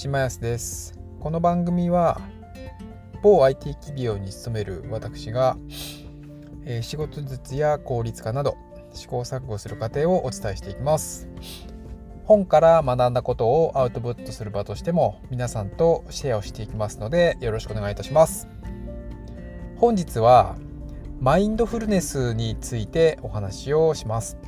島安です。この番組は某 IT 企業に勤める私が、えー、仕事術や効率化など試行錯誤する過程をお伝えしていきます。本から学んだことをアウトプットする場としても皆さんとシェアをしていきますのでよろしくお願いいたします。本日はマインドフルネスについてお話をします。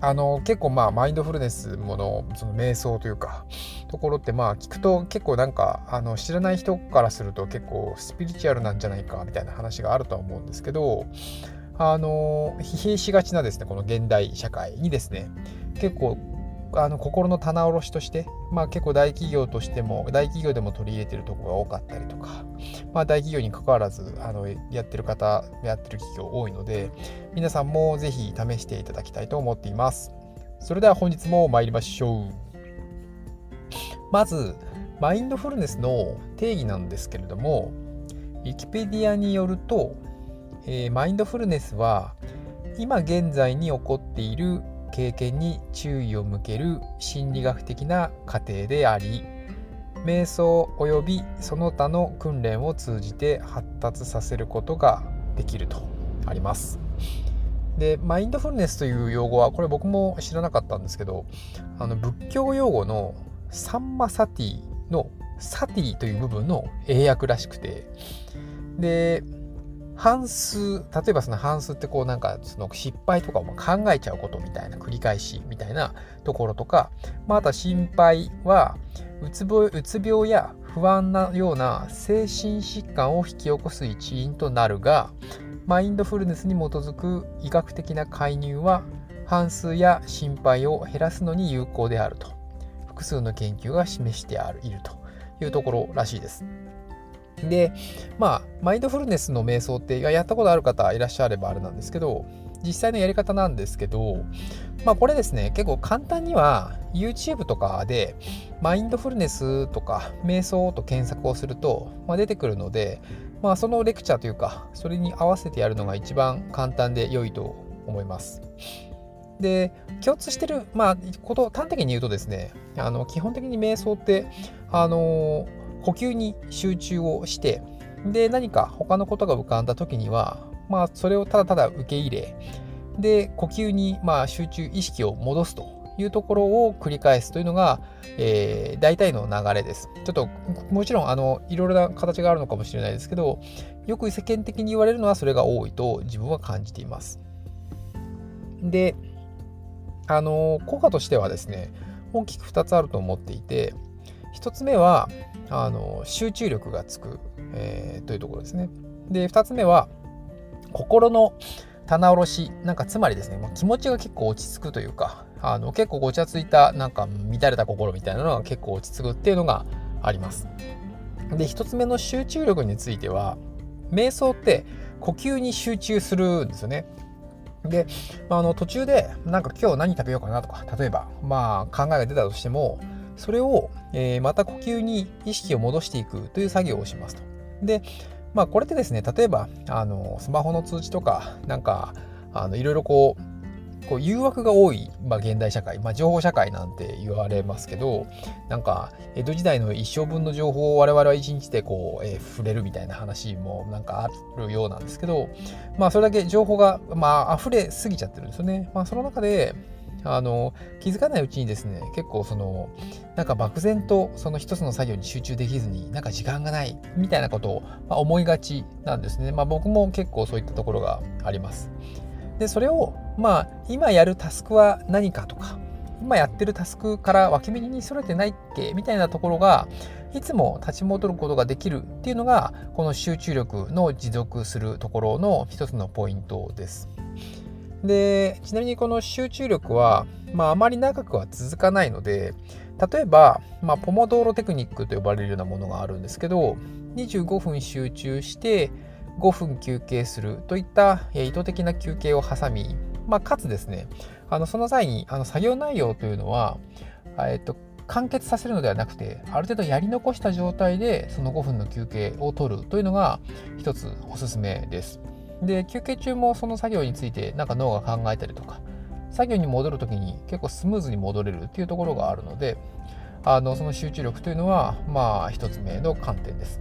あの結構まあマインドフルネスものその瞑想というかところってまあ聞くと結構なんかあの知らない人からすると結構スピリチュアルなんじゃないかみたいな話があるとは思うんですけどあの疲弊しがちなですねこの現代社会にですね結構あの心の棚卸しとして、まあ、結構大企業としても大企業でも取り入れてるところが多かったりとか、まあ、大企業にかかわらずあのやってる方やってる企業多いので皆さんもぜひ試していただきたいと思っています。それでは本日も参りましょう。まずマインドフルネスの定義なんですけれどもウィキペディアによると、えー、マインドフルネスは今現在に起こっている経験に注意を向ける心理学的な過程であり瞑想及びその他の訓練を通じて発達させることができるとあります。でマインドフルネスという用語はこれ僕も知らなかったんですけどあの仏教用語のサンマサティのサティという部分の英訳らしくてで半数例えばその半数ってこうなんかその失敗とかを考えちゃうことみたいな繰り返しみたいなところとか、まあ、あとは心配はうつ病うつ病や不安なような精神疾患を引き起こす一因となるがマインドフルネスに基づく医学的な介入は半数や心配を減らすのに有効であると複数の研究が示してあるいるというところらしいです。で、まあ、マインドフルネスの瞑想ってやったことある方いらっしゃればあれなんですけど、実際のやり方なんですけど、まあこれですね、結構簡単には YouTube とかでマインドフルネスとか瞑想と検索をすると、まあ、出てくるので、まあそのレクチャーというか、それに合わせてやるのが一番簡単で良いと思います。で、共通してる、まあ、こと端的に言うとですね、あの基本的に瞑想って、あの呼吸に集中をしてで何か他のことが浮かんだ時にはまあそれをただただ受け入れで呼吸にまあ集中意識を戻すというところを繰り返すというのが、えー、大体の流れです。ちょっともちろんあのいろいろな形があるのかもしれないですけどよく世間的に言われるのはそれが多いと自分は感じています。であの効果としてはですね大きく2つあると思っていて1つ目はあの集中力がつく、えー、というところですね。で2つ目は心の棚卸しなんかつまりですね、まあ、気持ちが結構落ち着くというかあの結構ごちゃついたなんか乱れた心みたいなのが結構落ち着くっていうのがあります。で1つ目の集中力については瞑想って呼吸に集中するんですよね。で、まあの途中でなんか今日何食べようかなとか例えばまあ考えが出たとしてもそれを、えー、また呼吸に意識を戻していくという作業をしますと。で、まあ、これってですね、例えば、あのスマホの通知とか、なんか、あのいろいろこう、こう誘惑が多い、まあ、現代社会、まあ、情報社会なんて言われますけどなんか江戸時代の一生分の情報を我々は一日でこう、えー、触れるみたいな話もなんかあるようなんですけど、まあ、それだけ情報が、まあ溢れすぎちゃってるんですよね。まあ、その中であの気づかないうちにですね結構そのなんか漠然とその一つの作業に集中できずになんか時間がないみたいなことを、思いがちなんですね、まあ、僕も結構そういったところがありますでそれをまあ今やるタスクは何かとか今やってるタスクから脇道にそれてないっけみたいなところがいつも立ち戻ることができるっていうのがこの集中力の持続するところの一つのポイントです。でちなみにこの集中力は、まあ、あまり長くは続かないので例えば、まあ、ポモドーロテクニックと呼ばれるようなものがあるんですけど25分集中して5分休憩するといった意図的な休憩を挟み、まあ、かつですねあのその際にあの作業内容というのは、えっと、完結させるのではなくてある程度やり残した状態でその5分の休憩を取るというのが一つおすすめです。で休憩中もその作業についてなんか脳が考えたりとか作業に戻る時に結構スムーズに戻れるっていうところがあるのであのその集中力というのはまあ1つ目の観点です。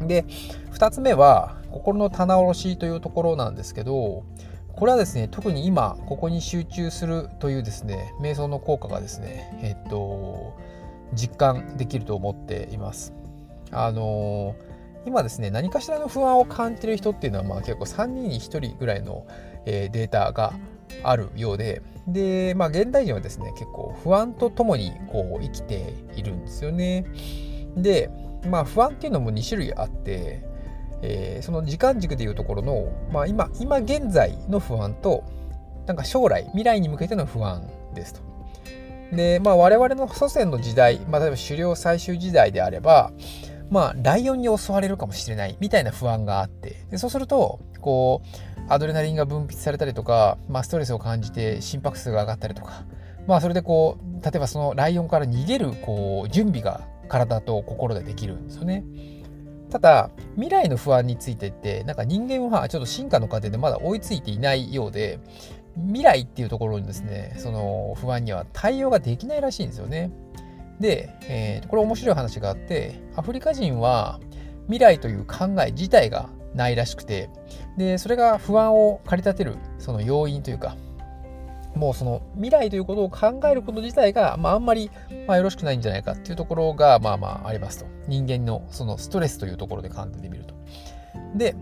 で2つ目は心の棚卸しというところなんですけどこれはですね特に今ここに集中するというですね瞑想の効果がですねえっと実感できると思っています。あの今ですね何かしらの不安を感じている人っていうのはまあ結構3人に1人ぐらいの、データがあるようででまあ現代人はですね結構不安とともにこう生きているんですよね。でまあ不安っていうのも2種類あってえー、その時間軸でいうところの、まあ今、今現在の不安となんか将来未来に向けての不安ですと。でまあ我々の祖先の時代、まあ、例えば狩猟採集時代であればまあライオンに襲われるかもしれないみたいな不安があってでそうするとこうアドレナリンが分泌されたりとか、まあ、ストレスを感じて心拍数が上がったりとかまあそれでこう例えばそのライオンから逃げるこう準備が体と心でできるんですよね。ただ未来の不安についてってなんか人間はちょっと進化の過程でまだ追いついていないようで未来っていうところにですねその不安には対応ができないらしいんですよね。で、えー、これ面白い話があってアフリカ人は未来という考え自体がないらしくてでそれが不安を駆り立てるその要因というかもうその未来ということを考えること自体が、まあ、あんまり、まあ、よろしくないんじゃないかっていうところがまあまあありますと人間のそのストレスというところで考えてみると。で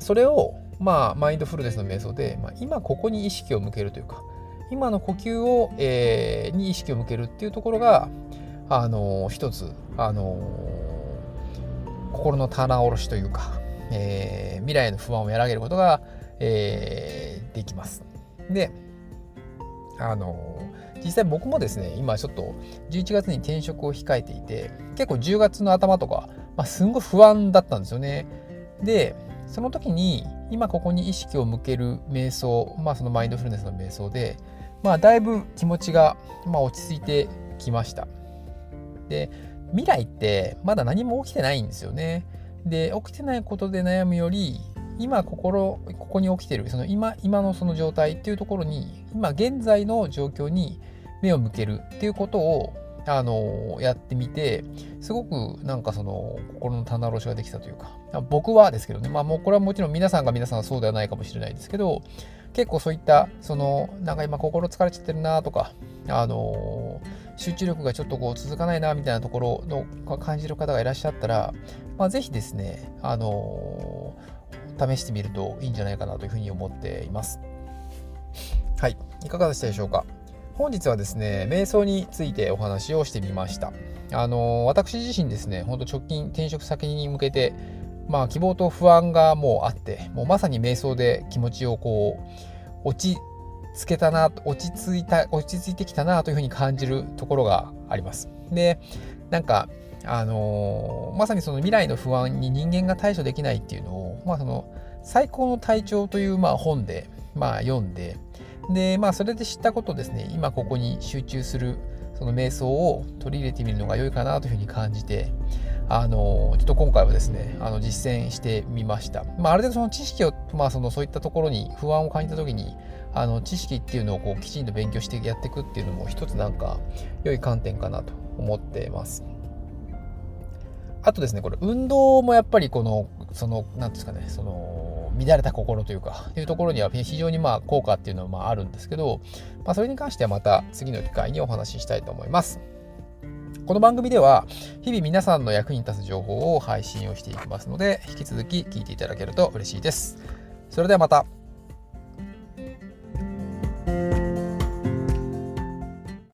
それをまあマインドフルネスの瞑想で、まあ、今ここに意識を向けるというか今の呼吸を、えー、に意識を向けるっていうところがあの一つあの心の棚卸しというか、えー、未来の不安を和らげることが、えー、できます。で、あの実際僕もですね、今ちょっと11月に転職を控えていて、結構10月の頭とか、まあ、すんごい不安だったんですよね。で、その時に今ここに意識を向ける瞑想、まあそのマインドフルネスの瞑想で、まあだいぶ気持ちが、まあ、落ち着いてきました。で、未来ってまだ何も起きてないんですよね。で、起きてないことで悩むより、今心ここに起きてるその今今のその状態っていうところに今現在の状況に目を向けるっていうことをあのやってみてすごくなんかその心の棚卸しができたというか僕はですけどねまあもうこれはもちろん皆さんが皆さんそうではないかもしれないですけど結構そういったそのなんか今心疲れちゃってるなとかあの集中力がちょっとこう続かないなみたいなところの感じる方がいらっしゃったら、まあ、ぜひですねあの試してみるといいんじゃないかなというふうに思っています。はい、いかがでしたでしょうか？本日はですね、瞑想についてお話をしてみました。あの私自身ですね、ほんと直近転職先に向けて、まあ希望と不安がもうあって、もうまさに瞑想で気持ちをこう落ち着けたな、落ち着いた、落ち着いてきたなというふうに感じるところがあります。で、なんかあのー、まさにその未来の不安に人間が対処できないっていうのを、まあ、その最高の体調というまあ本でまあ読んでで、まあ、それで知ったことですね今ここに集中するその瞑想を取り入れてみるのが良いかなというふうに感じてあのちょっと今回はですねあの実践してみました、まあ、ある程度その知識を、まあ、そのそういったところに不安を感じた時にあの知識っていうのをこうきちんと勉強してやっていくっていうのも一つなんか良い観点かなと思ってます。あとですね、これ、運動もやっぱりこの、その、なんですかね、その、乱れた心というかと、いうところには非常にまあ効果っていうのはまああるんですけど、まあ、それに関してはまた次の機会にお話ししたいと思います。この番組では、日々皆さんの役に立つ情報を配信をしていきますので、引き続き聞いていただけると嬉しいです。それではまた。